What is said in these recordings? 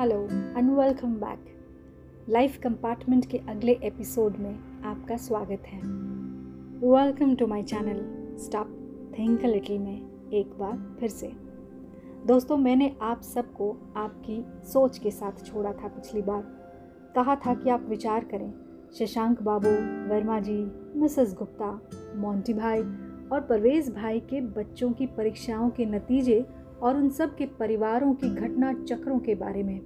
Hello and welcome back. Life compartment के अगले episode में आपका स्वागत है। Welcome to my channel, stop, think little में एक बार फिर से। दोस्तों, मैंने आप सबको आपकी सोच के साथ छोड़ा था पिछली बार। कहा था कि आप विचार करें, शशांक बाबू, वर्मा जी, मिसेस गुप्ता, मोंटी भाई और परवेज भाई के बच्चों की परीक्षाओं के नतीजे और उन सब के परिवारों की घटना चक्रों के बारे में।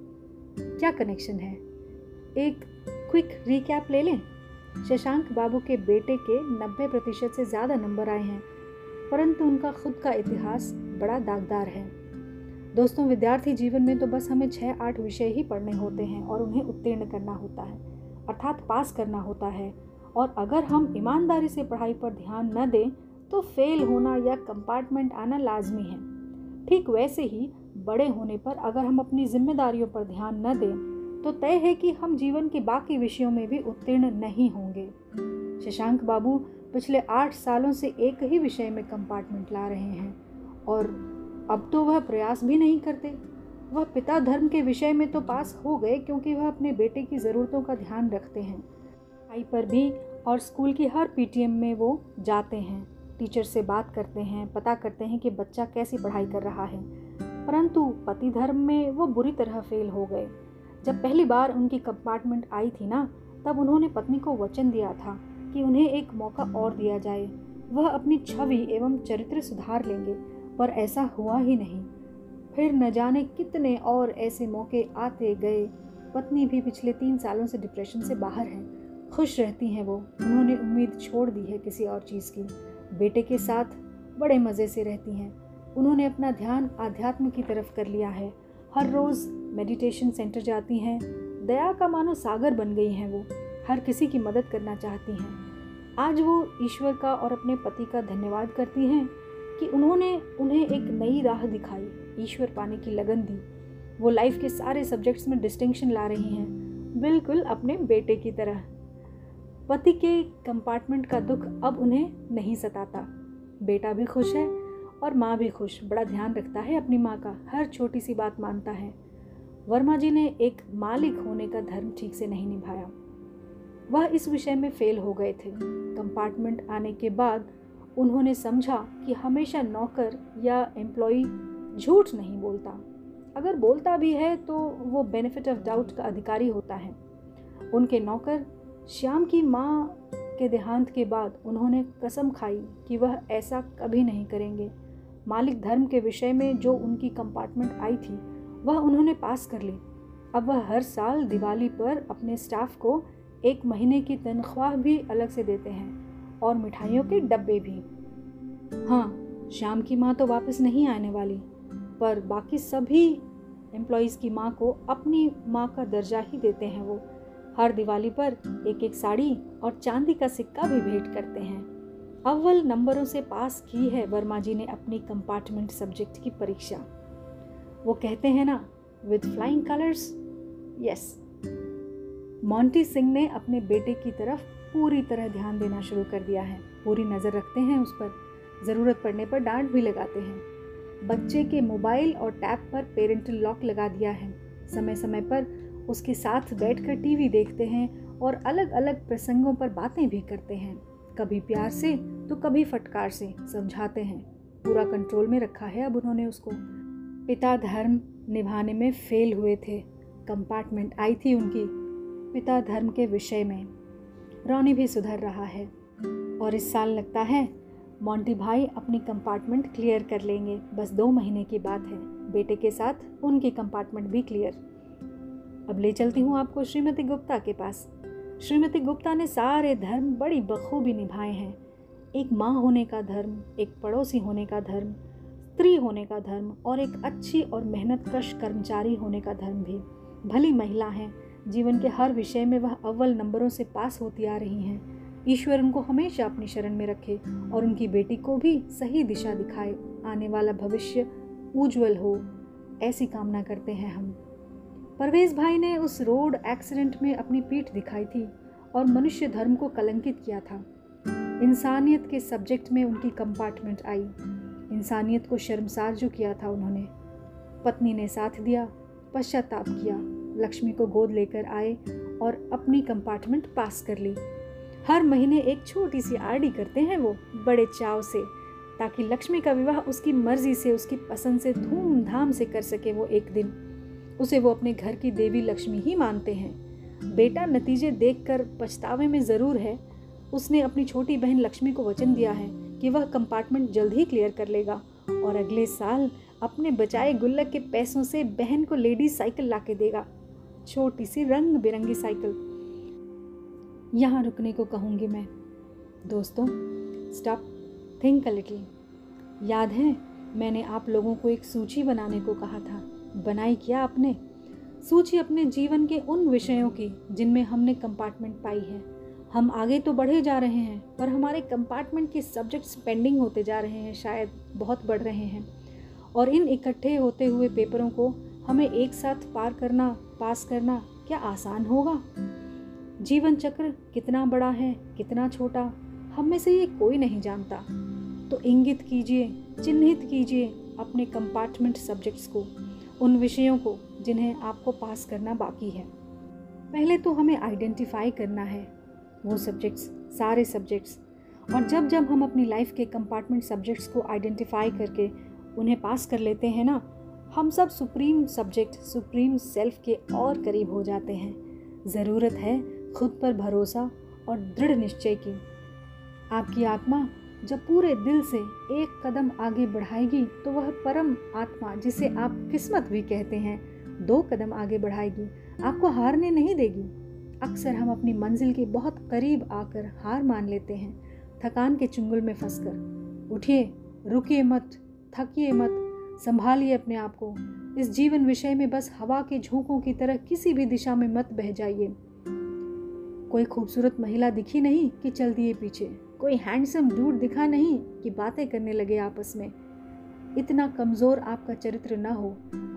क्या कनेक्शन है? एक क्विक रिकैप ले लें। शशांक बाबू के बेटे के 90 प्रतिशत से ज़्यादा नंबर आए हैं, परंतु उनका खुद का इतिहास बड़ा दागदार है। दोस्तों, विद्यार्थी जीवन में तो बस हमें छः आठ विषय ही पढ़ने होते हैं और उन्हें उत्तीर्ण करना होता है, अर्थात पास करना होता है। और अगर हम ईमानदारी से पढ़ाई पर ध्यान न दें तो फेल होना या कंपार्टमेंट आना लाजमी है। ठीक वैसे ही बड़े होने पर अगर हम अपनी जिम्मेदारियों पर ध्यान न दें तो तय है कि हम जीवन के बाकी विषयों में भी उत्तीर्ण नहीं होंगे। शशांक बाबू पिछले आठ सालों से एक ही विषय में कंपार्टमेंट ला रहे हैं और अब तो वह प्रयास भी नहीं करते। वह पिता धर्म के विषय में तो पास हो गए क्योंकि वह अपने बेटे की ज़रूरतों का ध्यान रखते हैं। आई पर भी और स्कूल की हर पीटीएम में वो जाते हैं। टीचर से बात करते हैं, पता करते हैं कि बच्चा कैसी पढ़ाई कर रहा है। परंतु पति धर्म में वो बुरी तरह फेल हो गए। जब पहली बार उनकी कंपार्टमेंट आई थी ना, तब उन्होंने पत्नी को वचन दिया था कि उन्हें एक मौका और दिया जाए। वह अपनी छवि एवं चरित्र सुधार लेंगे, पर ऐसा हुआ ही नहीं। फिर न जाने कितने और ऐसे मौके आते गए। पत्नी भी पिछले तीन सालों से डिप्रेशन से बाहर है। खुश रहती हैं वो। उन्होंने उम्मीद छोड़ दी है किसी और चीज़ की। बेटे के साथ बड़े मज़े से रहती हैं। उन्होंने अपना ध्यान आध्यात्म की तरफ़ कर लिया है। हर रोज़ मेडिटेशन सेंटर जाती हैं। दया का मानो सागर बन गई हैं वो। हर किसी की मदद करना चाहती हैं। आज वो ईश्वर का और अपने पति का धन्यवाद करती हैं कि उन्होंने उन्हें एक नई राह दिखाई, ईश्वर पाने की लगन दी। वो लाइफ के सारे सब्जेक्ट्स में डिस्टिंक्शन ला रही हैं। बिल्कुल अपने बेटे की तरह। पति के कंपार्टमेंट का दुख अब उन्हें नहीं सताता। बेटा भी खुश है और माँ भी खुश। बड़ा ध्यान रखता है अपनी माँ का। हर छोटी सी बात मानता है। वर्मा जी ने एक मालिक होने का धर्म ठीक से नहीं निभाया। वह इस विषय में फेल हो गए थे। कंपार्टमेंट आने के बाद उन्होंने समझा कि हमेशा नौकर या एम्प्लॉय झूठ नहीं बोलता। अगर बोलता भी है तो वो बेनिफिट ऑफ़ डाउट का अधिकारी होता है। उनके नौकर श्याम की माँ के देहांत के बाद उन्होंने कसम खाई कि वह ऐसा कभी नहीं करेंगे। मालिक धर्म के विषय में जो उनकी कंपार्टमेंट आई थी, वह उन्होंने पास कर ली। अब वह हर साल दिवाली पर अपने स्टाफ को एक महीने की तनख्वाह भी अलग से देते हैं और मिठाइयों के डब्बे भी। हाँ श्याम की माँ तो वापस नहीं आने वाली, पर बाकी सभी एम्प्लॉयज़ की माँ को अपनी माँ का दर्जा ही देते हैं वो। हर दिवाली पर एक एक साड़ी और चांदी का सिक्का भी भेंट करते हैं। अव्वल नंबरों से पास की है वर्मा जी ने अपनी कंपार्टमेंट सब्जेक्ट की परीक्षा। वो कहते हैं ना with flying colours yes Monty Singh ने अपने बेटे की तरफ़ पूरी तरह ध्यान देना शुरू कर दिया है। पूरी नज़र रखते हैं उस पर। ज़रूरत पड़ने पर डांट भी लगाते हैं। बच्चे के मोबाइल और टैब पर पेरेंटल लॉक लगा दिया है। समय समय पर उसके साथ बैठकर टीवी देखते हैं और अलग अलग प्रसंगों पर बातें भी करते हैं। कभी प्यार से तो कभी फटकार से समझाते हैं। पूरा कंट्रोल में रखा है अब उन्होंने उसको। पिता धर्म निभाने में फेल हुए थे। कंपार्टमेंट आई थी उनकी। पिता धर्म के विषय में। रोनी भी सुधर रहा है। और इस साल लगता है मोंटी भाई अपनी कंपार्टमेंट क्लियर कर लेंगे। बस दो महीने की बात है। बेटे के साथ उनकी कंपार्टमेंट भी क्लियर। अब ले चलती हूँ आपको श्रीमती गुप्ता के पास। श्रीमती गुप्ता ने सारे धर्म बड़ी बखूबी निभाए हैं। एक माँ होने का धर्म, एक पड़ोसी होने का धर्म, स्त्री होने का धर्म और एक अच्छी और मेहनत कश कर्मचारी होने का धर्म भी। भली महिला हैं, जीवन के हर विषय में वह अव्वल नंबरों से पास होती आ रही हैं। ईश्वर उनको हमेशा अपनी शरण में रखे और उनकी बेटी को भी सही दिशा दिखाए। आने वाला भविष्य उज्जवल हो, ऐसी कामना करते हैं हम। परवेज भाई ने उस रोड एक्सीडेंट में अपनी पीठ दिखाई थी और मनुष्य धर्म को कलंकित किया था। इंसानियत के सब्जेक्ट में उनकी कंपार्टमेंट आई। इंसानियत को शर्मसार जो किया था उन्होंने। पत्नी ने साथ दिया, पश्चाताप किया। लक्ष्मी को गोद लेकर आए और अपनी कंपार्टमेंट पास कर ली। हर महीने एक छोटी सी आरडी करते हैं वो, बड़े चाव से, ताकि लक्ष्मी का विवाह उसकी मर्ज़ी से, उसकी पसंद से धूमधाम से कर सके वो एक दिन। उसे वो अपने घर की देवी लक्ष्मी ही मानते हैं। बेटा नतीजे देखकर पछतावे में ज़रूर है। उसने अपनी छोटी बहन लक्ष्मी को वचन दिया है कि वह कंपार्टमेंट जल्द ही क्लियर कर लेगा और अगले साल अपने बचाए गुल्लक के पैसों से बहन को लेडीज़ साइकिल ला के देगा। छोटी सी रंग बिरंगी साइकिल यहाँ रुकने को कहूँगी मैं। दोस्तों स्टॉप थिंक अ लिटिल याद है, मैंने आप लोगों को एक सूची बनाने को कहा था। बनाई क्या आपने? सूची अपने जीवन के उन विषयों की जिनमें हमने कंपार्टमेंट पाई है। हम आगे तो बढ़े जा रहे हैं, पर हमारे कंपार्टमेंट के सब्जेक्ट्स पेंडिंग होते जा रहे हैं, शायद बहुत बढ़ रहे हैं। और इन इकट्ठे होते हुए पेपरों को हमें एक साथ पार करना, पास करना क्या आसान होगा? जीवन चक्र कितना बड़ा है, कितना छोटा, हम में से ये कोई नहीं जानता। तो इंगित कीजिए, चिन्हित कीजिए अपने कंपार्टमेंट सब्जेक्ट्स को। उन विषयों को जिन्हें आपको पास करना बाकी है। पहले तो हमें आइडेंटिफाई करना है, वो सब्जेक्ट्स सारे सब्जेक्ट्स और जब जब हम अपनी लाइफ के कंपार्टमेंट सब्जेक्ट्स को आइडेंटिफाई करके उन्हें पास कर लेते हैं ना, हम सब सुप्रीम सब्जेक्ट सुप्रीम सेल्फ के और करीब हो जाते हैं। ज़रूरत है खुद पर भरोसा और दृढ़ निश्चय की। आपकी आत्मा जब पूरे दिल से एक कदम आगे बढ़ाएगी तो वह परम आत्मा, जिसे आप किस्मत भी कहते हैं, दो कदम आगे बढ़ाएगी। आपको हारने नहीं देगी। अक्सर हम अपनी मंजिल के बहुत करीब आकर हार मान लेते हैं, थकान के चुंगल में फंसकर। उठिए, रुकिए मत, थकिए मत, संभालिए अपने आप को। इस जीवन विषय में बस हवा के झोंकों की तरह किसी भी दिशा में मत बह जाइए। कोई खूबसूरत महिला दिखी नहीं कि चल दिए पीछे। कोई हैंडसम डूड दिखा नहीं कि बातें करने लगे आपस में। इतना कमज़ोर आपका चरित्र ना हो,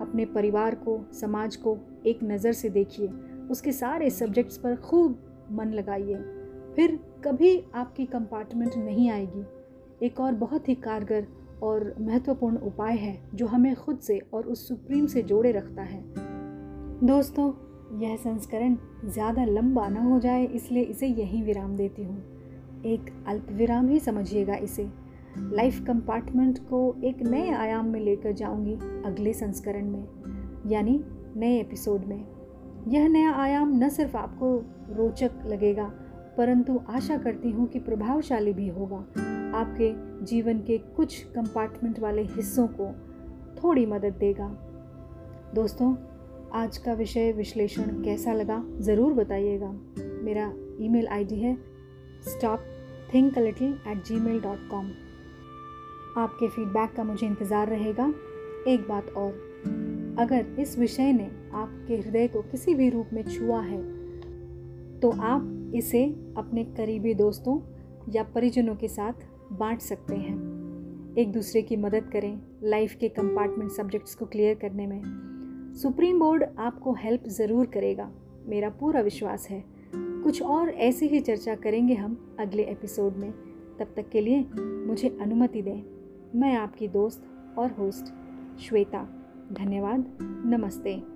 अपने परिवार को, समाज को एक नज़र से देखिए। उसके सारे सब्जेक्ट्स पर खूब मन लगाइए। फिर कभी आपकी कंपार्टमेंट नहीं आएगी। एक और बहुत ही कारगर और महत्वपूर्ण उपाय है, जो हमें खुद से और उस सुप्रीम से जोड़े रखता है। दोस्तों, यह संस्करण ज़्यादा लंबा ना हो जाए, इसलिए इसे यहीं विराम देती हूँ। एक अल्प विराम ही समझिएगा इसे। लाइफ कंपार्टमेंट को एक नए आयाम में लेकर जाऊँगी अगले संस्करण में, यानी नए एपिसोड में। यह नया आयाम न सिर्फ़ आपको रोचक लगेगा, परंतु आशा करती हूँ कि प्रभावशाली भी होगा। आपके जीवन के कुछ कंपार्टमेंट वाले हिस्सों को थोड़ी मदद देगा। दोस्तों, आज का विषय विश्लेषण कैसा लगा, ज़रूर बताइएगा। मेरा ईमेल आईडी है stop think little at Gmail dot com आपके फीडबैक का मुझे इंतज़ार रहेगा। एक बात और, अगर इस विषय ने आपके हृदय को किसी भी रूप में छुआ है तो आप इसे अपने करीबी दोस्तों या परिजनों के साथ बांट सकते हैं। एक दूसरे की मदद करें लाइफ के कंपार्टमेंट सब्जेक्ट्स को क्लियर करने में। सुप्रीम बोर्ड आपको हेल्प ज़रूर करेगा। मेरा पूरा विश्वास है। कुछ और ऐसी ही चर्चा करेंगे हम अगले एपिसोड में। तब तक के लिए मुझे अनुमति दें। मैं आपकी दोस्त और होस्ट श्वेता। धन्यवाद। नमस्ते।